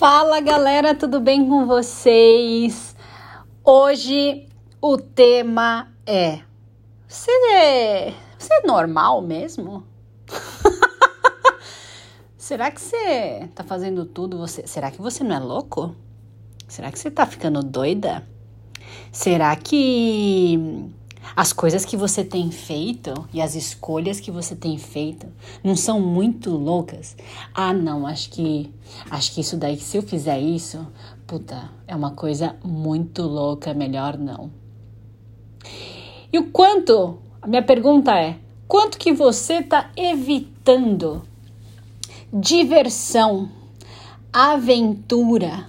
Fala galera, tudo bem com vocês? Hoje o tema é: Você é, você é normal mesmo? Será que você tá fazendo tudo? Você, será que você não é louco? Será que você tá ficando doida? Será que as coisas que você tem feito e as escolhas que você tem feito não são muito loucas? Ah, não, acho que acho que isso daí, se eu fizer isso, puta, é uma coisa muito louca, melhor não. E o quanto? A minha pergunta é: quanto que você está evitando diversão, aventura,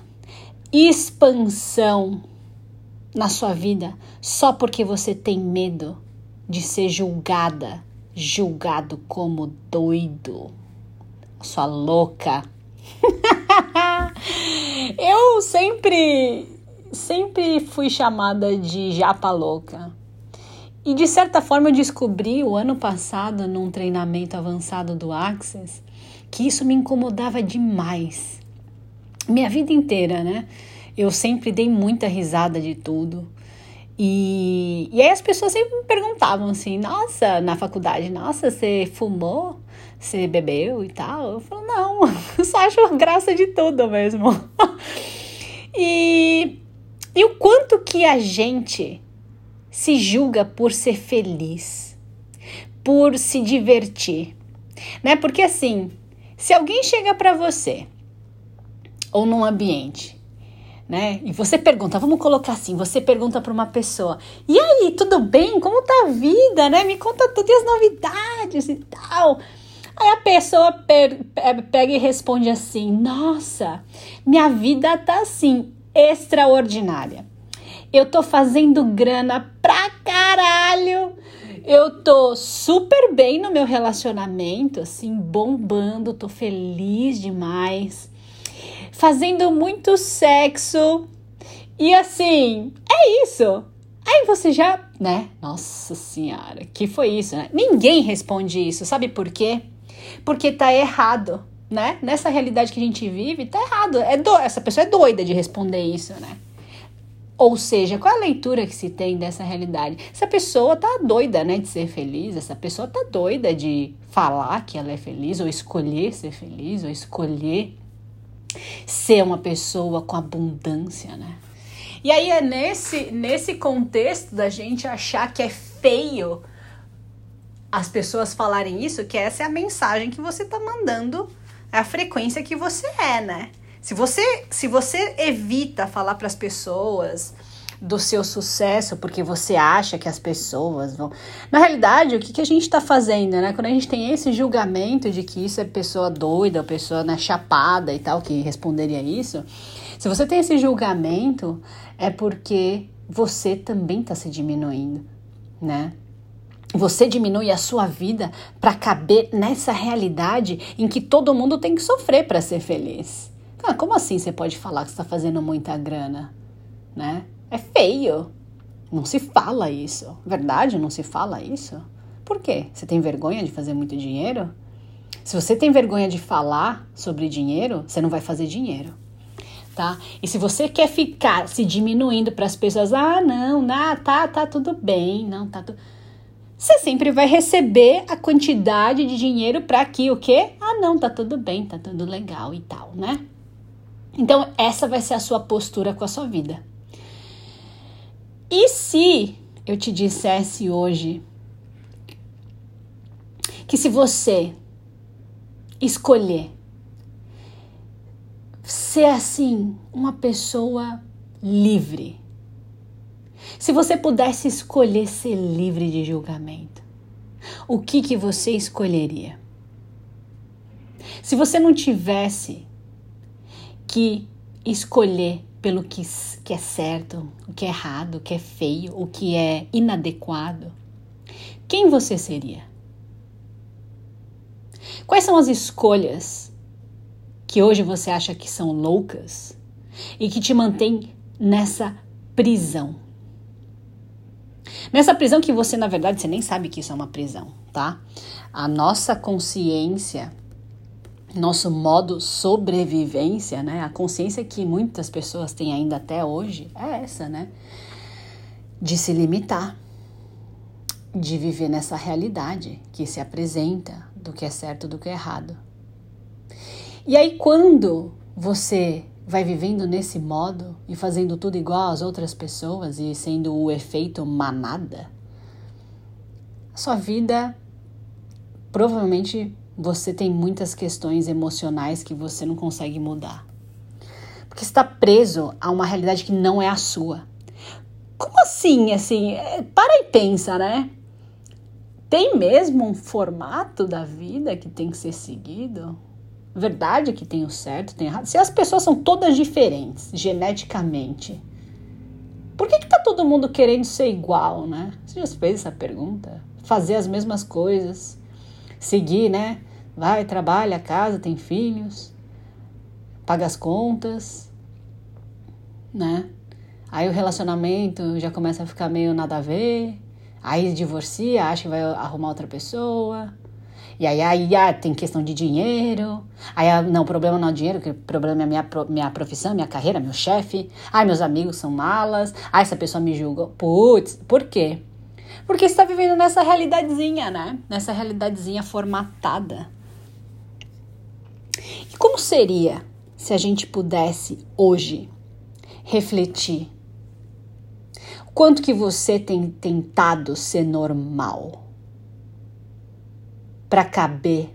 expansão? Na sua vida só porque você tem medo de ser julgada, julgado como doido, sua louca. eu sempre, sempre fui chamada de japa louca. E de certa forma eu descobri o ano passado, num treinamento avançado do Access, que isso me incomodava demais. Minha vida inteira, né? Eu sempre dei muita risada de tudo. E, e aí as pessoas sempre me perguntavam assim, nossa, na faculdade, nossa, você fumou? Você bebeu e tal? Eu falo, não, eu só acho graça de tudo mesmo. e, e o quanto que a gente se julga por ser feliz, por se divertir, né? Porque assim, se alguém chega para você ou num ambiente né? E você pergunta, vamos colocar assim, você pergunta para uma pessoa: "E aí, tudo bem? Como tá a vida, né? Me conta todas as novidades e tal". Aí a pessoa pega e responde assim: "Nossa, minha vida tá assim, extraordinária. Eu tô fazendo grana pra caralho. Eu tô super bem no meu relacionamento, assim, bombando, tô feliz demais fazendo muito sexo. E assim, é isso. Aí você já, né? Nossa senhora, que foi isso, né? Ninguém responde isso, sabe por quê? Porque tá errado, né? Nessa realidade que a gente vive, tá errado. É do... Essa pessoa é doida de responder isso, né? Ou seja, qual é a leitura que se tem dessa realidade? Essa pessoa tá doida, né, de ser feliz, essa pessoa tá doida de falar que ela é feliz, ou escolher ser feliz, ou escolher ser uma pessoa com abundância, né? E aí é nesse, nesse contexto da gente achar que é feio as pessoas falarem isso, que essa é a mensagem que você tá mandando, é a frequência que você é, né? Se você, se você evita falar para as pessoas do seu sucesso porque você acha que as pessoas vão. Na realidade, o que, que a gente está fazendo, né? Quando a gente tem esse julgamento de que isso é pessoa doida, pessoa na chapada e tal, que responderia isso, se você tem esse julgamento, é porque você também está se diminuindo, né? Você diminui a sua vida para caber nessa realidade em que todo mundo tem que sofrer para ser feliz. Ah, como assim você pode falar que está fazendo muita grana, né? É feio. Não se fala isso. Verdade, não se fala isso. Por quê? Você tem vergonha de fazer muito dinheiro? Se você tem vergonha de falar sobre dinheiro, você não vai fazer dinheiro. Tá? E se você quer ficar se diminuindo para as pessoas, ah, não, não, tá, tá tudo bem, não, tá tudo. Você sempre vai receber a quantidade de dinheiro para que o quê? Ah, não, tá tudo bem, tá tudo legal e tal, né? Então, essa vai ser a sua postura com a sua vida. E se eu te dissesse hoje que se você escolher ser assim, uma pessoa livre, se você pudesse escolher ser livre de julgamento, o que que você escolheria? Se você não tivesse que escolher pelo que, que é certo, o que é errado, o que é feio, o que é inadequado, quem você seria? Quais são as escolhas que hoje você acha que são loucas e que te mantém nessa prisão? Nessa prisão que você, na verdade, você nem sabe que isso é uma prisão, tá? A nossa consciência nosso modo sobrevivência, né? A consciência que muitas pessoas têm ainda até hoje é essa, né? De se limitar, de viver nessa realidade que se apresenta do que é certo do que é errado. E aí quando você vai vivendo nesse modo e fazendo tudo igual às outras pessoas e sendo o efeito manada, a sua vida provavelmente você tem muitas questões emocionais que você não consegue mudar. Porque está preso a uma realidade que não é a sua. Como assim? Assim, é, para e pensa, né? Tem mesmo um formato da vida que tem que ser seguido? Verdade que tem o certo, tem errado. Se as pessoas são todas diferentes geneticamente, por que, que tá todo mundo querendo ser igual, né? Você já fez essa pergunta? Fazer as mesmas coisas, seguir, né? Vai, trabalha, casa, tem filhos, paga as contas, né? Aí o relacionamento já começa a ficar meio nada a ver. Aí divorcia, acha que vai arrumar outra pessoa. E aí, aí ah, tem questão de dinheiro. Aí, ah, não, o problema não é o dinheiro, o problema é minha, minha profissão, minha carreira, meu chefe. Ai, meus amigos são malas. Ai, essa pessoa me julga. Putz, por quê? Porque você está vivendo nessa realidadezinha, né? Nessa realidadezinha formatada. Como seria se a gente pudesse hoje refletir quanto que você tem tentado ser normal para caber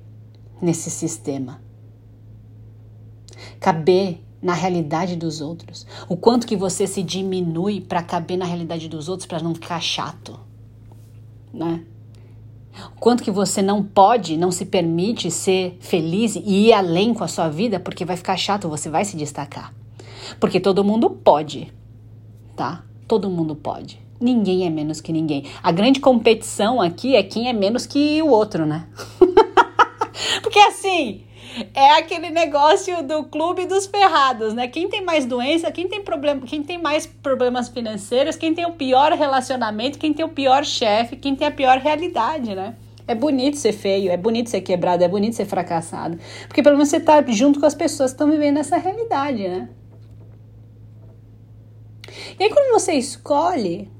nesse sistema? Caber na realidade dos outros. O quanto que você se diminui para caber na realidade dos outros para não ficar chato, né? O quanto que você não pode, não se permite ser feliz e ir além com a sua vida porque vai ficar chato, você vai se destacar. Porque todo mundo pode, tá? Todo mundo pode. Ninguém é menos que ninguém. A grande competição aqui é quem é menos que o outro, né? Porque assim, é aquele negócio do clube dos ferrados, né? Quem tem mais doença, quem tem problema, quem tem mais problemas financeiros, quem tem o pior relacionamento, quem tem o pior chefe, quem tem a pior realidade, né? É bonito ser feio, é bonito ser quebrado, é bonito ser fracassado. Porque pelo menos você tá junto com as pessoas que estão vivendo essa realidade, né? E aí, quando você escolhe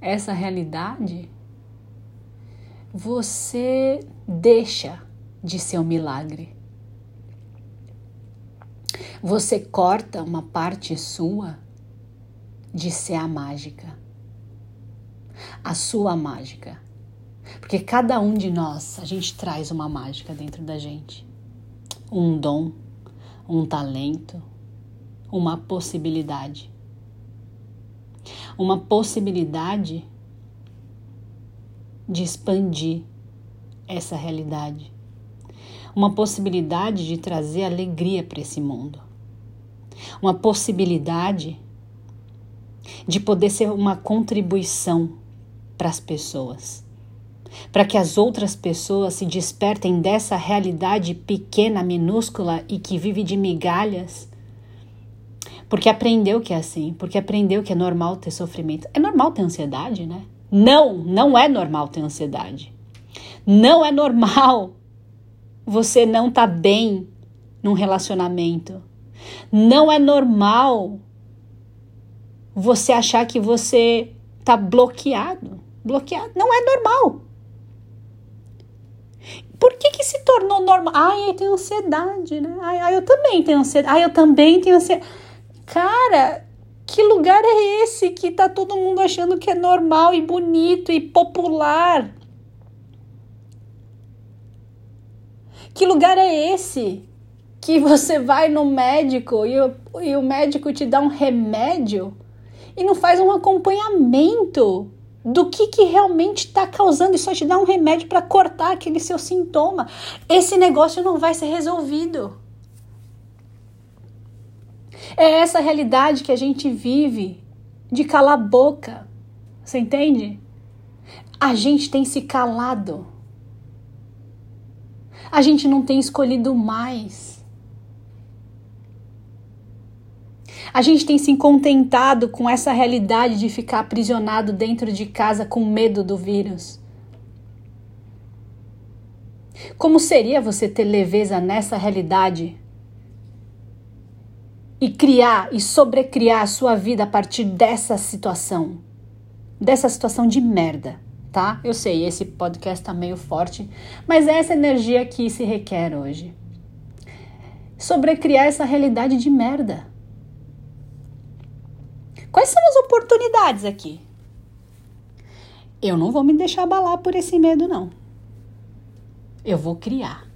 essa realidade, você deixa de ser um milagre. Você corta uma parte sua de ser a mágica. A sua mágica. Porque cada um de nós, a gente traz uma mágica dentro da gente. Um dom, um talento, uma possibilidade. Uma possibilidade de expandir essa realidade. Uma possibilidade de trazer alegria para esse mundo. Uma possibilidade de poder ser uma contribuição para as pessoas. Para que as outras pessoas se despertem dessa realidade pequena, minúscula e que vive de migalhas porque aprendeu que é assim, porque aprendeu que é normal ter sofrimento. É normal ter ansiedade, né? Não, não é normal ter ansiedade. Não é normal você não tá bem num relacionamento. Não é normal você achar que você tá bloqueado. Bloqueado. Não é normal. Por que que se tornou normal? Ai, eu tenho ansiedade, né? Ai, ai eu também tenho ansiedade. Ai, eu também tenho ansiedade. Cara, que lugar é esse que tá todo mundo achando que é normal e bonito e popular? Que lugar é esse que você vai no médico e o, e o médico te dá um remédio e não faz um acompanhamento do que, que realmente está causando e só te dá um remédio para cortar aquele seu sintoma? Esse negócio não vai ser resolvido. É essa realidade que a gente vive de calar a boca. Você entende? A gente tem se calado. A gente não tem escolhido mais. A gente tem se contentado com essa realidade de ficar aprisionado dentro de casa com medo do vírus. Como seria você ter leveza nessa realidade e criar e sobrecriar a sua vida a partir dessa situação? Dessa situação de merda, tá? Eu sei, esse podcast tá meio forte, mas é essa energia que se requer hoje. Sobrecriar essa realidade de merda. Quais são as oportunidades aqui? Eu não vou me deixar abalar por esse medo, não. Eu vou criar.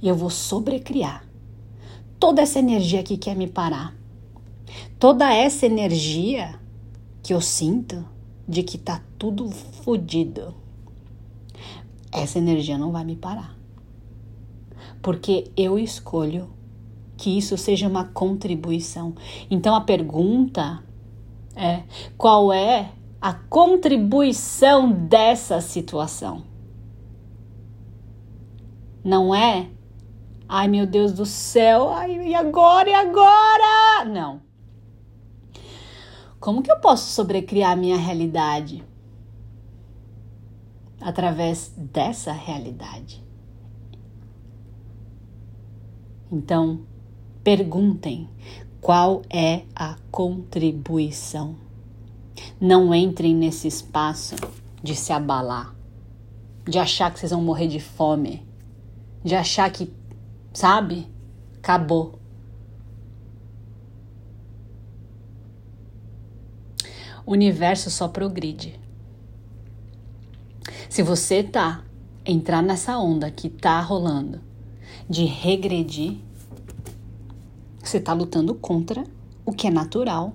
E eu vou sobrecriar. Toda essa energia que quer me parar. Toda essa energia que eu sinto de que tá tudo fodido. Essa energia não vai me parar. Porque eu escolho que isso seja uma contribuição. Então a pergunta é: qual é a contribuição dessa situação? Não é, ai meu Deus do céu, ai, e agora, e agora? Não. Como que eu posso sobrecriar a minha realidade? Através dessa realidade. Então, perguntem qual é a contribuição? Não entrem nesse espaço de se abalar, de achar que vocês vão morrer de fome, de achar que, sabe, acabou. O universo só progride. Se você tá entrar nessa onda que tá rolando de regredir, você está lutando contra o que é natural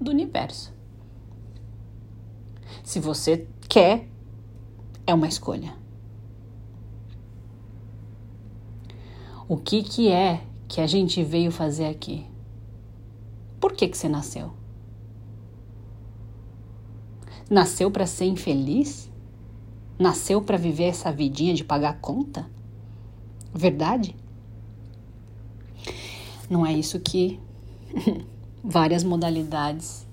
do universo. Se você quer, é uma escolha. O que, que é que a gente veio fazer aqui? Por que, que você nasceu? Nasceu para ser infeliz? Nasceu para viver essa vidinha de pagar conta? Verdade? Não é isso que várias modalidades,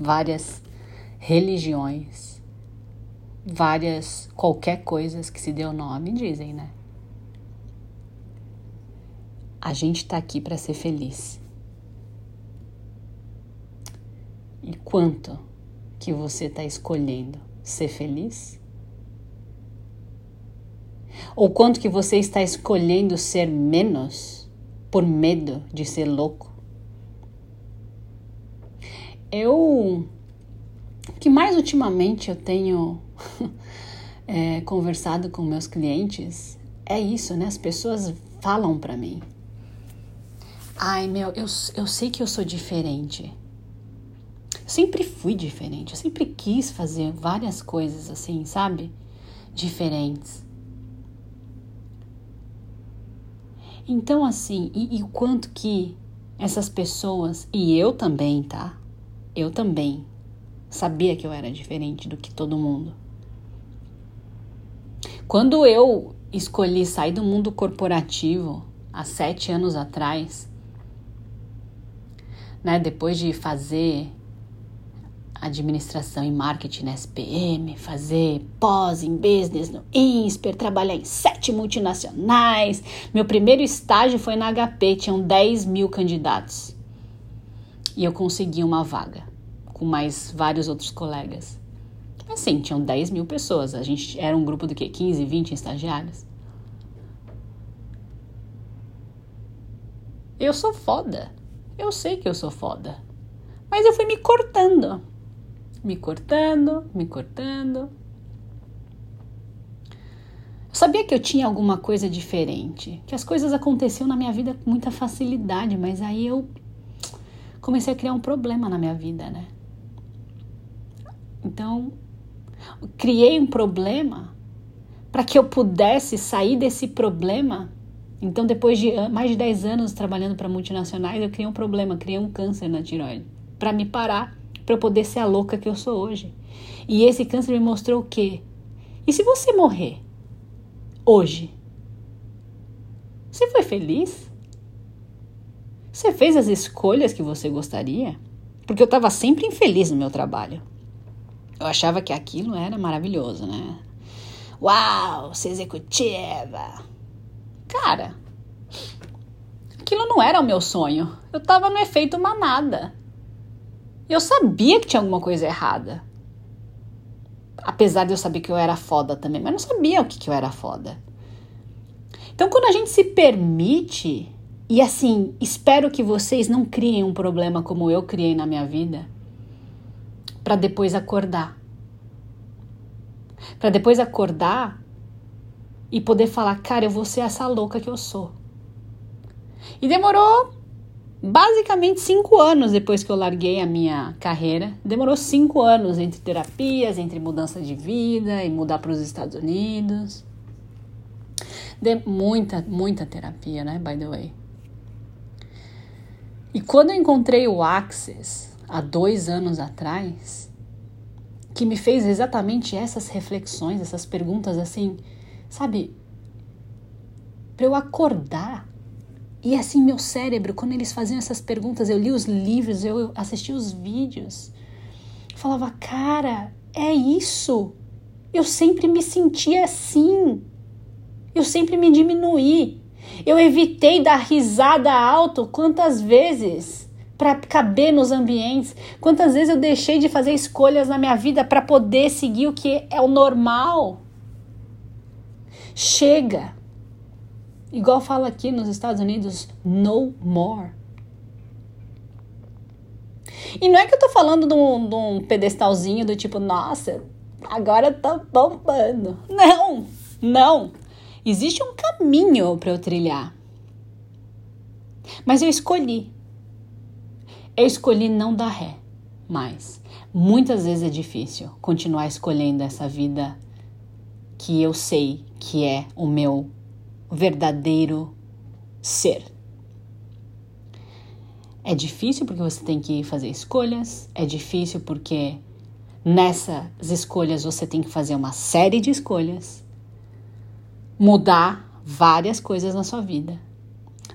várias religiões, várias qualquer coisas que se deu nome dizem, né? A gente tá aqui para ser feliz. E quanto que você tá escolhendo ser feliz? Ou quanto que você está escolhendo ser menos? por medo de ser louco. Eu. O que mais ultimamente eu tenho é, conversado com meus clientes é isso, né? As pessoas falam para mim. Ai, meu, eu, eu sei que eu sou diferente. Sempre fui diferente. Eu sempre quis fazer várias coisas assim, sabe? Diferentes. Então, assim, e, o quanto que essas pessoas, e eu também, tá? Eu também sabia que eu era diferente do que todo mundo. Quando eu escolhi sair do mundo corporativo há sete anos atrás, né, depois de fazer administração e marketing na SPM, fazer pós em business no INSPER, trabalhar em sete multinacionais. Meu primeiro estágio foi na HP, tinham 10 mil candidatos. E eu consegui uma vaga, com mais vários outros colegas. Assim, tinham 10 mil pessoas. A gente era um grupo do que? 15, 20 estagiários. Eu sou foda. Eu sei que eu sou foda. Mas eu fui me cortando me cortando, me cortando. Eu sabia que eu tinha alguma coisa diferente, que as coisas aconteciam na minha vida com muita facilidade, mas aí eu comecei a criar um problema na minha vida, né? Então, criei um problema para que eu pudesse sair desse problema. Então, depois de mais de 10 anos trabalhando para multinacionais, eu criei um problema, criei um câncer na tiroide, para me parar para eu poder ser a louca que eu sou hoje. E esse câncer me mostrou o quê? E se você morrer hoje? Você foi feliz? Você fez as escolhas que você gostaria? Porque eu estava sempre infeliz no meu trabalho. Eu achava que aquilo era maravilhoso, né? Uau, ser executiva. Cara, aquilo não era o meu sonho. Eu tava no efeito manada. Eu sabia que tinha alguma coisa errada. Apesar de eu saber que eu era foda também, mas não sabia o que, que eu era foda. Então, quando a gente se permite, e assim, espero que vocês não criem um problema como eu criei na minha vida, para depois acordar. Para depois acordar e poder falar, cara, eu vou ser essa louca que eu sou. E demorou basicamente cinco anos depois que eu larguei a minha carreira. Demorou cinco anos entre terapias, entre mudança de vida e mudar para os Estados Unidos. De muita, muita terapia, né? By the way. E quando eu encontrei o Access há dois anos atrás, que me fez exatamente essas reflexões, essas perguntas assim, sabe? Para eu acordar. E assim, meu cérebro, quando eles faziam essas perguntas, eu li os livros, eu assisti os vídeos, falava, cara, é isso. Eu sempre me sentia assim. Eu sempre me diminuí. Eu evitei dar risada alto quantas vezes para caber nos ambientes. Quantas vezes eu deixei de fazer escolhas na minha vida para poder seguir o que é o normal? Chega. Igual fala aqui nos Estados Unidos, no more. E não é que eu tô falando de um, de um pedestalzinho do tipo, nossa, agora tá bombando. Não, não. Existe um caminho para eu trilhar. Mas eu escolhi. Eu escolhi não dar ré, mas muitas vezes é difícil continuar escolhendo essa vida que eu sei que é o meu verdadeiro ser. É difícil porque você tem que fazer escolhas, é difícil porque nessas escolhas você tem que fazer uma série de escolhas, mudar várias coisas na sua vida.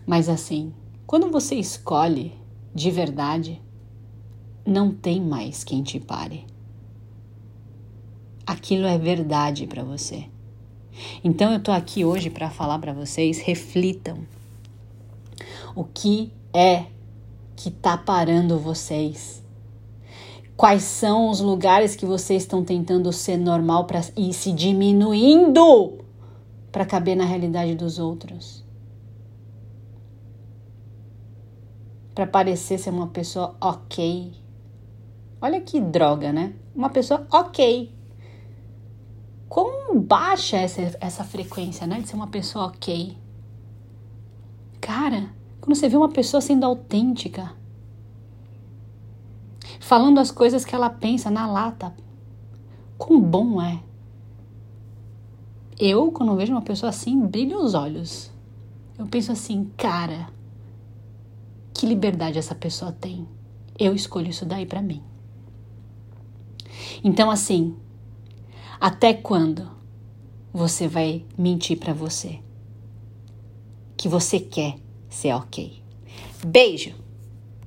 Mas assim, quando você escolhe de verdade, não tem mais quem te pare. Aquilo é verdade para você. Então eu tô aqui hoje para falar para vocês, reflitam. O que é que tá parando vocês? Quais são os lugares que vocês estão tentando ser normal para ir se diminuindo para caber na realidade dos outros? para parecer ser uma pessoa ok. Olha que droga, né? Uma pessoa ok. Baixa essa, essa frequência, né? De ser uma pessoa ok. Cara, quando você vê uma pessoa sendo autêntica, falando as coisas que ela pensa na lata, quão bom é. Eu, quando vejo uma pessoa assim, brilho os olhos. Eu penso assim, cara, que liberdade essa pessoa tem? Eu escolho isso daí para mim. Então, assim, até quando você vai mentir para você que você quer ser ok? Beijo!